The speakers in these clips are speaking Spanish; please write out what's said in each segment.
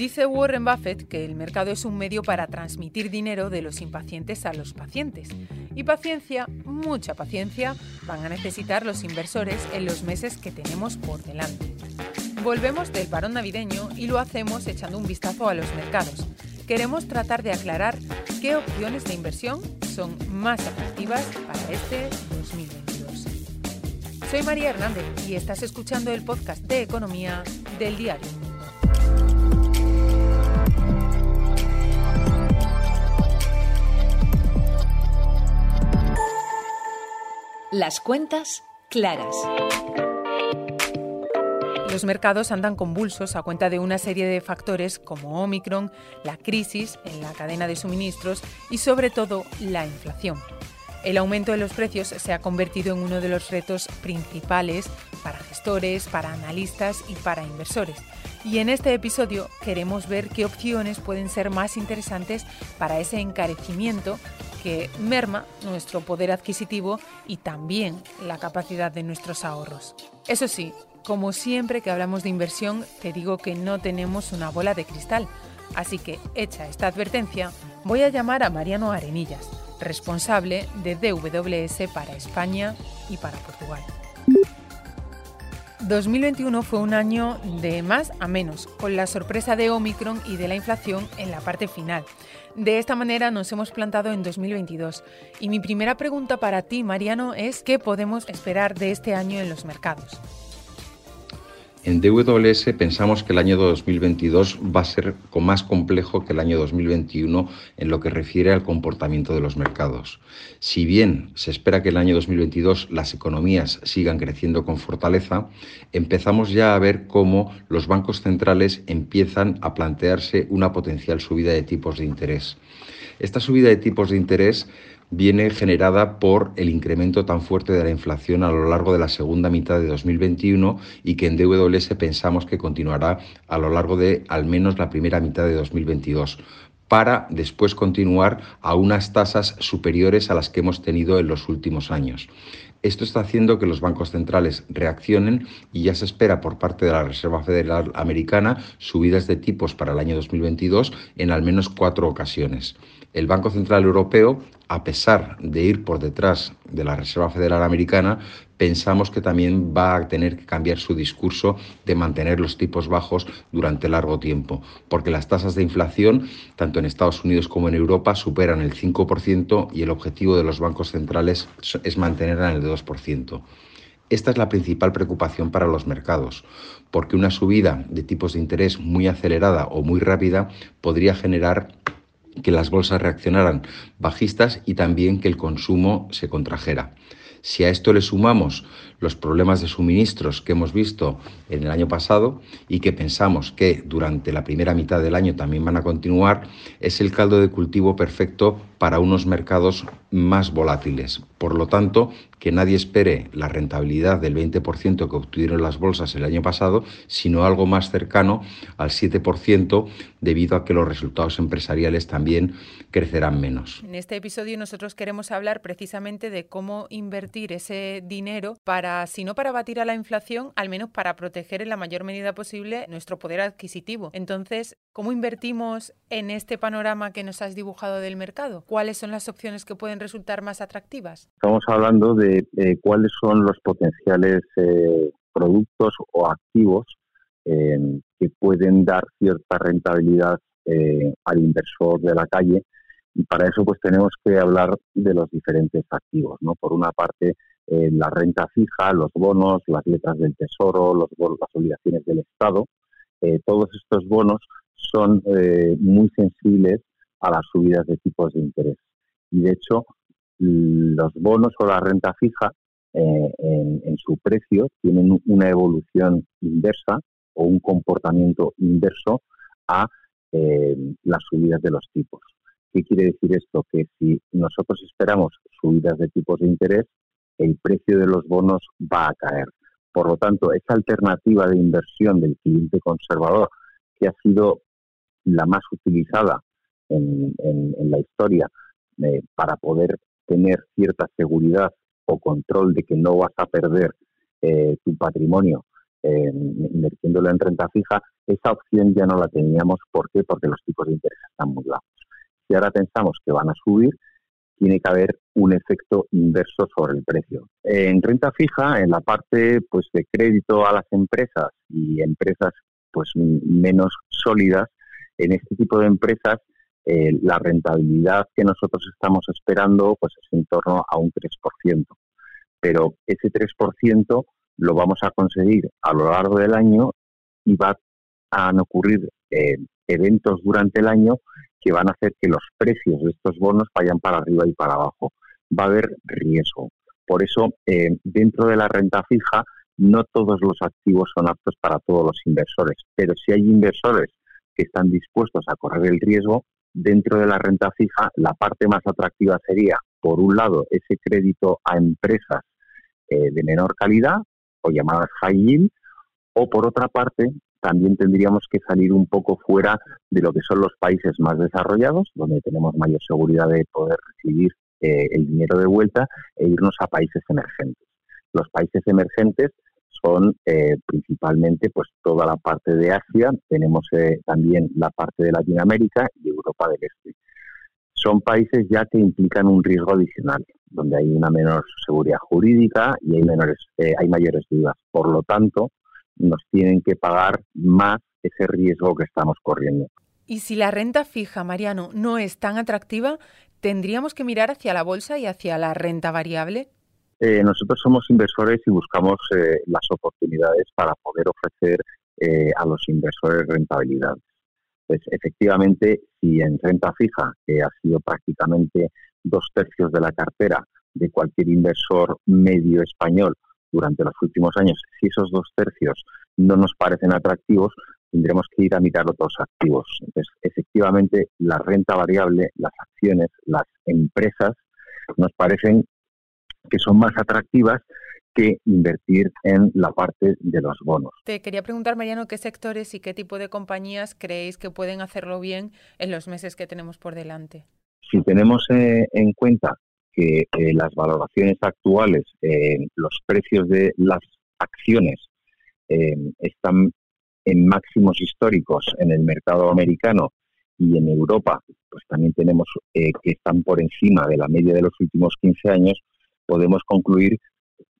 Dice Warren Buffett que el mercado es un medio para transmitir dinero de los impacientes a los pacientes. Y paciencia, mucha paciencia, van a necesitar los inversores en los meses que tenemos por delante. Volvemos del parón navideño y lo hacemos echando un vistazo a los mercados. Queremos tratar de aclarar qué opciones de inversión son más atractivas para este 2022. Soy María Hernández y estás escuchando el podcast de economía del diario Las cuentas claras. Los mercados andan convulsos a cuenta de una serie de factores como Omicron, la crisis en la cadena de suministros y sobre todo la inflación. El aumento de los precios se ha convertido en uno de los retos principales para gestores, para analistas y para inversores. Y en este episodio queremos ver qué opciones pueden ser más interesantes para ese encarecimiento que merma nuestro poder adquisitivo y también la capacidad de nuestros ahorros. Eso sí, como siempre que hablamos de inversión, te digo que no tenemos una bola de cristal. Así que, hecha esta advertencia, voy a llamar a Mariano Arenillas, responsable de DWS para España y para Portugal. 2021 fue un año de más a menos, con la sorpresa de Omicron y de la inflación en la parte final. De esta manera nos hemos plantado en 2022. Y mi primera pregunta para ti, Mariano, es ¿qué podemos esperar de este año en los mercados? En DWS pensamos que el año 2022 va a ser más complejo que el año 2021 en lo que refiere al comportamiento de los mercados. Si bien se espera que el año 2022 las economías sigan creciendo con fortaleza, empezamos ya a ver cómo los bancos centrales empiezan a plantearse una potencial subida de tipos de interés. Esta subida de tipos de interés viene generada por el incremento tan fuerte de la inflación a lo largo de la segunda mitad de 2021 y que en DWS pensamos que continuará a lo largo de al menos la primera mitad de 2022 para después continuar a unas tasas superiores a las que hemos tenido en los últimos años. Esto está haciendo que los bancos centrales reaccionen y ya se espera por parte de la Reserva Federal Americana subidas de tipos para el año 2022 en al menos cuatro ocasiones. El Banco Central Europeo, a pesar de ir por detrás de la Reserva Federal Americana, pensamos que también va a tener que cambiar su discurso de mantener los tipos bajos durante largo tiempo, porque las tasas de inflación, tanto en Estados Unidos como en Europa, superan el 5% y el objetivo de los bancos centrales es mantenerla en el 2%. Esta es la principal preocupación para los mercados, porque una subida de tipos de interés muy acelerada o muy rápida podría generar que las bolsas reaccionaran bajistas y también que el consumo se contrajera. Si a esto le sumamos los problemas de suministros que hemos visto en el año pasado y que pensamos que durante la primera mitad del año también van a continuar, es el caldo de cultivo perfecto para unos mercados más volátiles. Por lo tanto, que nadie espere la rentabilidad del 20% que obtuvieron las bolsas el año pasado, sino algo más cercano al 7% debido a que los resultados empresariales también crecerán menos. En este episodio nosotros queremos hablar precisamente de cómo invertir ese dinero para, si no para batir a la inflación, al menos para proteger en la mayor medida posible nuestro poder adquisitivo. Entonces, ¿cómo invertimos en este panorama que nos has dibujado del mercado? ¿Cuáles son las opciones que pueden resultar más atractivas? Estamos hablando de cuáles son los potenciales eh, productos o activos em, que pueden dar cierta rentabilidad eh, al inversor de la calle y para eso pues tenemos que hablar de los diferentes activos, ¿no? Por una parte eh, la renta fija, los bonos, las letras del tesoro, las obligaciones del Estado, todos estos bonos son muy sensibles a las subidas de tipos de interés. Y de hecho, los bonos o la renta fija eh, en, su precio tienen una evolución inversa o un comportamiento inverso a eh, las subidas de los tipos. ¿Qué quiere decir esto? Que si nosotros esperamos subidas de tipos de interés, el precio de los bonos va a caer. Por lo tanto, esa alternativa de inversión del cliente conservador, que ha sido la más utilizada en, la historia eh, para poder tener cierta seguridad o control de que no vas a perder eh, tu patrimonio eh, en renta fija, esa opción ya no la teníamos. ¿Por qué? Porque los tipos de interés están muy bajos. Si ahora pensamos que van a subir, tiene que haber un efecto inverso sobre el precio. En renta fija, en la parte pues de crédito a las empresas y empresas pues menos sólidas, en este tipo de empresas eh, la rentabilidad que nosotros estamos esperando pues es en torno a un 3%. Pero ese 3% lo vamos a conseguir a lo largo del año y va a ocurrir eh, eventos durante el año que van a hacer que los precios de estos bonos vayan para arriba y para abajo. Va a haber riesgo. Por eso, eh, dentro de la renta fija, no todos los activos son aptos para todos los inversores, pero si hay inversores que están dispuestos a correr el riesgo, dentro de la renta fija, la parte más atractiva sería, por un lado, ese crédito a empresas eh, de menor calidad o llamadas high yield, o por otra parte, también tendríamos que salir un poco fuera de lo que son los países más desarrollados, donde tenemos mayor seguridad de poder recibir eh, el dinero de vuelta, e irnos a países emergentes. Los países emergentes son eh, principalmente pues toda la parte de Asia, tenemos eh, también la parte de Latinoamérica y Europa del Este. Son países ya que implican un riesgo adicional, donde hay una menor seguridad jurídica y hay menores, hay mayores dudas. Por lo tanto, nos tienen que pagar más ese riesgo que estamos corriendo. Y si la renta fija, Mariano, no es tan atractiva, ¿tendríamos que mirar hacia la bolsa y hacia la renta variable? Eh, nosotros somos inversores y buscamos eh, las oportunidades para poder ofrecer eh, a los inversores rentabilidad. Pues efectivamente, si en renta fija, que ha sido prácticamente dos tercios de la cartera de cualquier inversor medio español, durante los últimos años, si esos dos tercios no nos parecen atractivos, tendremos que ir a mirar otros activos. Entonces, efectivamente, la renta variable, las acciones, las empresas, nos parecen que son más atractivas que invertir en la parte de los bonos. Te quería preguntar, Mariano, qué sectores y qué tipo de compañías creéis que pueden hacerlo bien en los meses que tenemos por delante. Si tenemos eh, en cuenta que eh, las valoraciones actuales, eh, los precios de las acciones eh, están en máximos históricos en el mercado americano y en Europa, pues también tenemos que están por encima de la media de los últimos 15 años, podemos concluir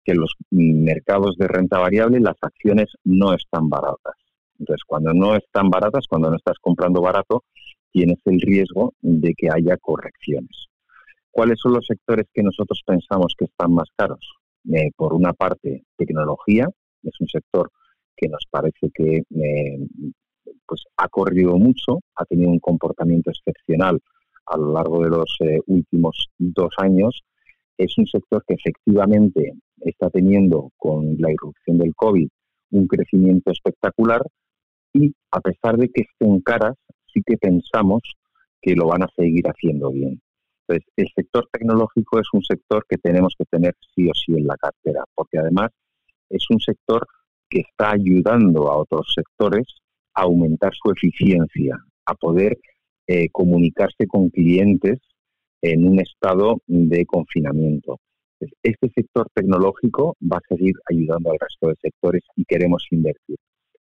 que los mercados de renta variable, las acciones no están baratas. Entonces, cuando no están baratas, cuando no estás comprando barato, tienes el riesgo de que haya correcciones. ¿Cuáles son los sectores que nosotros pensamos que están más caros? Eh, por una parte, tecnología, es un sector que nos parece que eh, pues ha corrido mucho, ha tenido un comportamiento excepcional a lo largo de los eh, últimos dos años. Es un sector que efectivamente está teniendo con la irrupción del COVID un crecimiento espectacular y a pesar de que estén caras, sí que pensamos que lo van a seguir haciendo bien. Entonces, el sector tecnológico es un sector que tenemos que tener sí o sí en la cartera, porque además es un sector que está ayudando a otros sectores a aumentar su eficiencia, a poder eh, comunicarse con clientes en un estado de confinamiento. Este sector tecnológico va a seguir ayudando al resto de sectores y queremos invertir,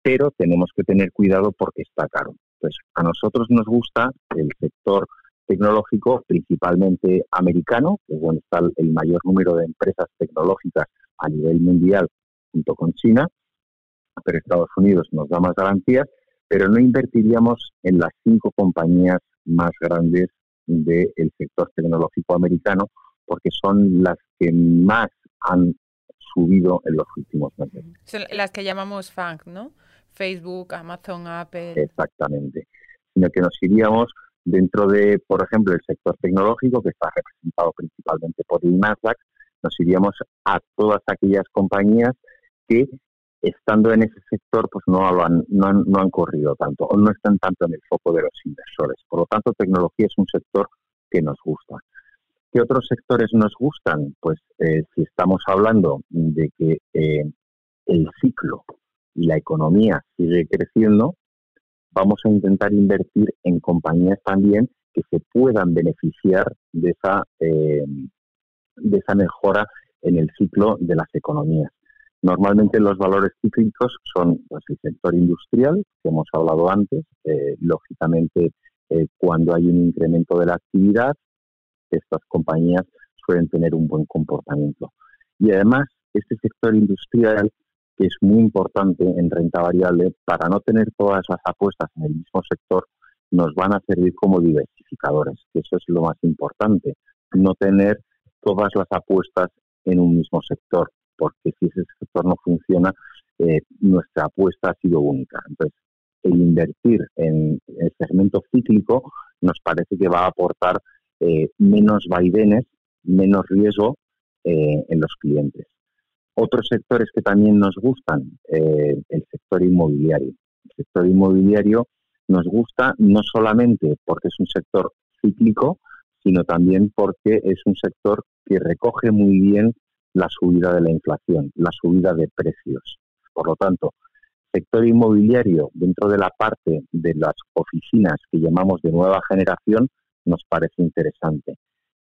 pero tenemos que tener cuidado porque está caro. Entonces, a nosotros nos gusta el sector tecnológico, principalmente americano, que es donde está el mayor número de empresas tecnológicas a nivel mundial junto con China, pero Estados Unidos nos da más garantías, pero no invertiríamos en las cinco compañías más grandes del sector tecnológico americano, porque son las que más han subido en los últimos meses. Son las que llamamos FANG, ¿no? Facebook, Amazon, Apple. Exactamente. Sino que nos iríamos Dentro de, por ejemplo, el sector tecnológico, que está representado principalmente por el Nasdaq, nos iríamos a todas aquellas compañías que, estando en ese sector, pues no, han, no, han, corrido tanto o no están tanto en el foco de los inversores. Por lo tanto, tecnología es un sector que nos gusta. ¿Qué otros sectores nos gustan? Pues eh, si estamos hablando de que eh, el ciclo y la economía sigue creciendo, vamos a intentar invertir en compañías también que se puedan beneficiar de esa, eh, de esa mejora en el ciclo de las economías. Normalmente los valores cíclicos son pues, el sector industrial, que hemos hablado antes, eh, lógicamente eh, cuando hay un incremento de la actividad, estas compañías suelen tener un buen comportamiento. Y además, este sector industrial, que es muy importante en renta variable, para no tener todas las apuestas en el mismo sector, nos van a servir como diversificadores, que eso es lo más importante, no tener todas las apuestas en un mismo sector, porque si ese sector no funciona, eh, nuestra apuesta ha sido única. Entonces, el invertir en el segmento cíclico nos parece que va a aportar eh, menos vaivenes, menos riesgo eh, en los clientes. Otros sectores que también nos gustan, el sector inmobiliario. El sector inmobiliario nos gusta no solamente porque es un sector cíclico, sino también porque es un sector que recoge muy bien la subida de la inflación, la subida de precios. Por lo tanto, sector inmobiliario dentro de la parte de las oficinas que llamamos de nueva generación nos parece interesante.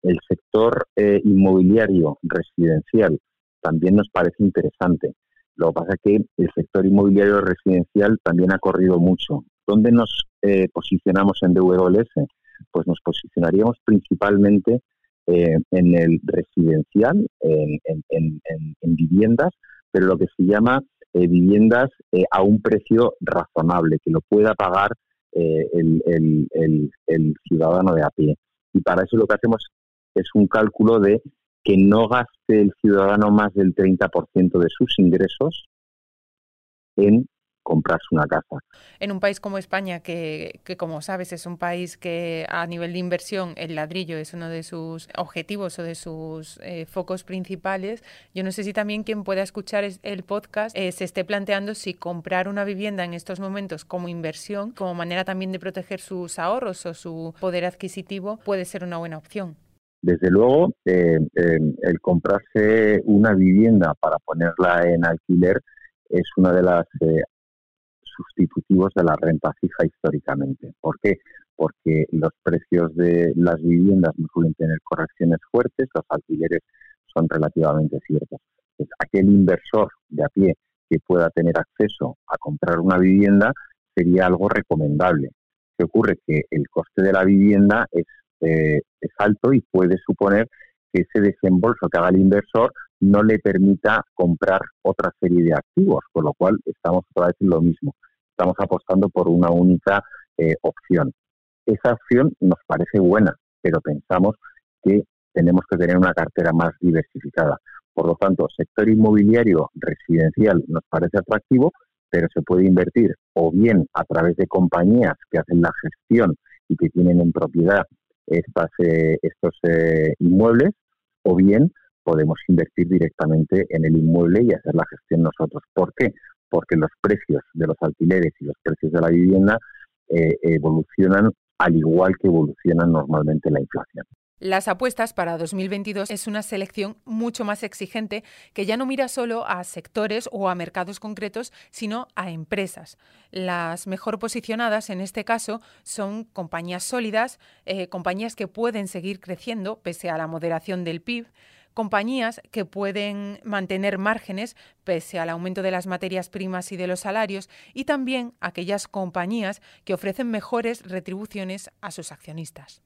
El sector eh, inmobiliario residencial también nos parece interesante. Lo que pasa es que el sector inmobiliario residencial también ha corrido mucho. ¿Dónde nos eh, posicionamos en DWS? Pues nos posicionaríamos principalmente eh, en el residencial, en, viviendas, pero lo que se llama eh, viviendas eh, a un precio razonable, que lo pueda pagar el, el, ciudadano de a pie. Y para eso lo que hacemos es un cálculo de que no gaste el ciudadano más del 30% de sus ingresos en comprarse una casa. En un país como España, que, que, como sabes es un país que a nivel de inversión el ladrillo es uno de sus objetivos o de sus eh, focos principales, yo no sé si también quien pueda escuchar el podcast eh, se esté planteando si comprar una vivienda en estos momentos como inversión, como manera también de proteger sus ahorros o su poder adquisitivo, puede ser una buena opción. Desde luego, eh, el comprarse una vivienda para ponerla en alquiler es una de las sustitutivos de la renta fija históricamente. ¿Por qué? Porque los precios de las viviendas no suelen tener correcciones fuertes, los alquileres son relativamente ciertos. aquel inversor de a pie que pueda tener acceso a comprar una vivienda sería algo recomendable. ¿Qué ocurre? Que el coste de la vivienda es, eh, es alto y puede suponer que ese desembolso que haga el inversor no le permita comprar otra serie de activos, con lo cual estamos otra vez en lo mismo estamos apostando por una única eh, opción. Esa opción nos parece buena, pero pensamos que tenemos que tener una cartera más diversificada. Por lo tanto, sector inmobiliario residencial nos parece atractivo, pero se puede invertir o bien a través de compañías que hacen la gestión y que tienen en propiedad estos eh, inmuebles, o bien podemos invertir directamente en el inmueble y hacer la gestión nosotros. ¿Por qué? porque los precios de los alquileres y los precios de la vivienda eh, evolucionan al igual que evolucionan normalmente la inflación. Las apuestas para 2022 es una selección mucho más exigente que ya no mira solo a sectores o a mercados concretos, sino a empresas. Las mejor posicionadas en este caso son compañías sólidas, eh, compañías que pueden seguir creciendo pese a la moderación del PIB, compañías que pueden mantener márgenes pese al aumento de las materias primas y de los salarios y también aquellas compañías que ofrecen mejores retribuciones a sus accionistas.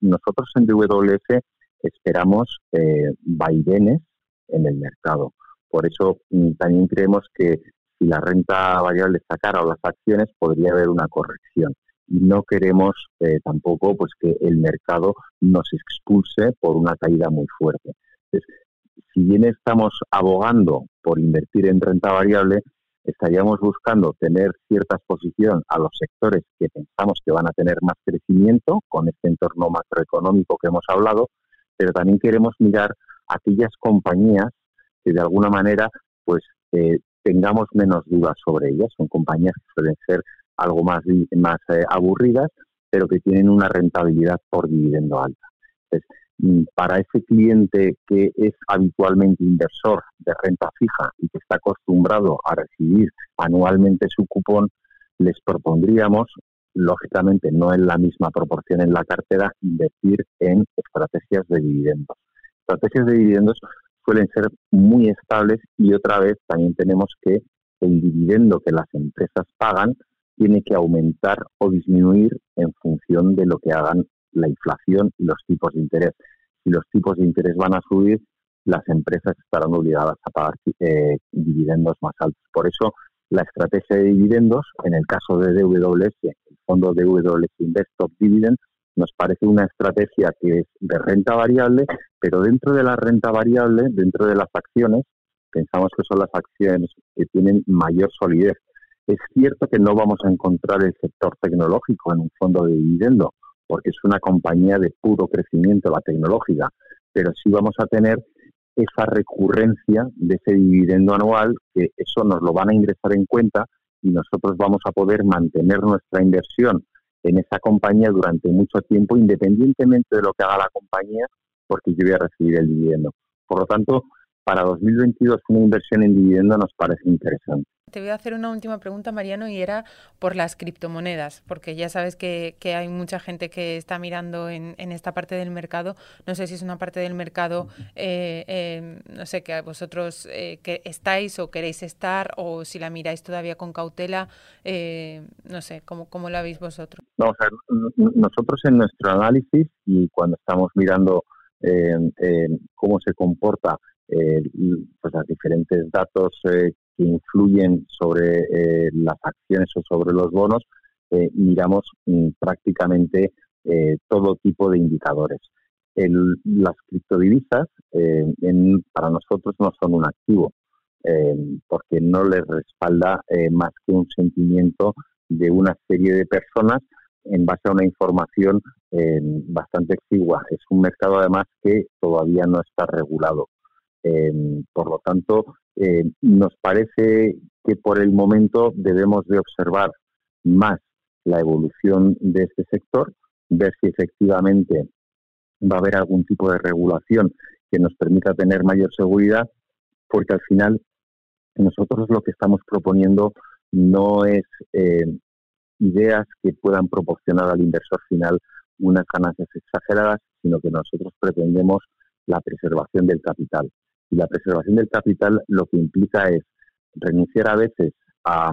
Nosotros en DWS esperamos eh, vaivenes en el mercado. Por eso mm, también creemos que si la renta variable está cara o las acciones, podría haber una corrección. Y no queremos eh, tampoco pues que el mercado nos expulse por una caída muy fuerte. Entonces, si bien estamos abogando por invertir en renta variable, estaríamos buscando tener cierta exposición a los sectores que pensamos que van a tener más crecimiento con este entorno macroeconómico que hemos hablado, pero también queremos mirar aquellas compañías que de alguna manera pues eh, tengamos menos dudas sobre ellas. Son compañías que suelen ser algo más, más eh, aburridas, pero que tienen una rentabilidad por dividendo alta. Entonces, para ese cliente que es habitualmente inversor de renta fija y que está acostumbrado a recibir anualmente su cupón, les propondríamos, lógicamente no en la misma proporción en la cartera, invertir en estrategias de dividendos. Estrategias de dividendos suelen ser muy estables y otra vez también tenemos que el dividendo que las empresas pagan tiene que aumentar o disminuir en función de lo que hagan la inflación y los tipos de interés. Si los tipos de interés van a subir, las empresas estarán obligadas a pagar eh, dividendos más altos. Por eso, la estrategia de dividendos, en el caso de DWS, el fondo DWS Invest Top Dividend, nos parece una estrategia que es de renta variable, pero dentro de la renta variable, dentro de las acciones, pensamos que son las acciones que tienen mayor solidez. Es cierto que no vamos a encontrar el sector tecnológico en un fondo de dividendo, porque es una compañía de puro crecimiento, la tecnológica, pero sí vamos a tener esa recurrencia de ese dividendo anual, que eso nos lo van a ingresar en cuenta y nosotros vamos a poder mantener nuestra inversión en esa compañía durante mucho tiempo, independientemente de lo que haga la compañía, porque yo voy a recibir el dividendo. Por lo tanto, para 2022 una inversión en dividendo nos parece interesante. Te voy a hacer una última pregunta, Mariano, y era por las criptomonedas, porque ya sabes que, hay mucha gente que está mirando en, esta parte del mercado. No sé si es una parte del mercado, eh, eh, no sé, que vosotros eh, que estáis o queréis estar, o si la miráis todavía con cautela, no sé, ¿cómo, ¿cómo la veis vosotros? No, nosotros en nuestro análisis y cuando estamos mirando cómo se comporta eh, pues los diferentes datos eh, que influyen sobre eh, las acciones o sobre los bonos, miramos mm, prácticamente todo tipo de indicadores. las criptodivisas para nosotros no son un activo, porque no les respalda más que un sentimiento de una serie de personas en base a una información bastante exigua. Es un mercado además que todavía no está regulado. Eh, por lo tanto, eh, nos parece que por el momento debemos de observar más la evolución de este sector, ver si efectivamente va a haber algún tipo de regulación que nos permita tener mayor seguridad, porque al final nosotros lo que estamos proponiendo no es eh, ideas que puedan proporcionar al inversor final unas ganancias exageradas, sino que nosotros pretendemos la preservación del capital. Y la preservación del capital lo que implica es renunciar a veces a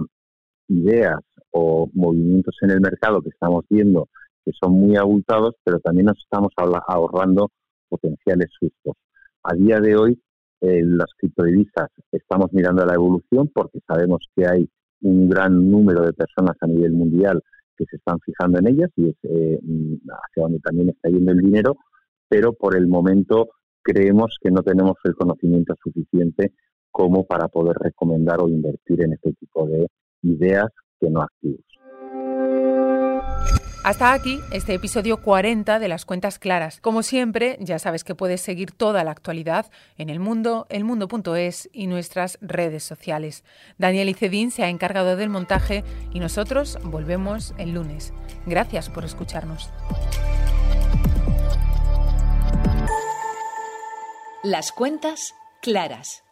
ideas o movimientos en el mercado que estamos viendo que son muy abultados, pero también nos estamos ahorrando potenciales sustos. A día de hoy, en las criptodivisas estamos mirando la evolución porque sabemos que hay un gran número de personas a nivel mundial que se están fijando en ellas y es eh, hacia donde también está yendo el dinero, pero por el momento creemos que no tenemos el conocimiento suficiente como para poder recomendar o invertir en este tipo de ideas que no activos. Hasta aquí este episodio 40 de las cuentas claras. Como siempre, ya sabes que puedes seguir toda la actualidad en el mundo, elmundo.es y nuestras redes sociales. Daniel Icedín se ha encargado del montaje y nosotros volvemos el lunes. Gracias por escucharnos. Las cuentas claras.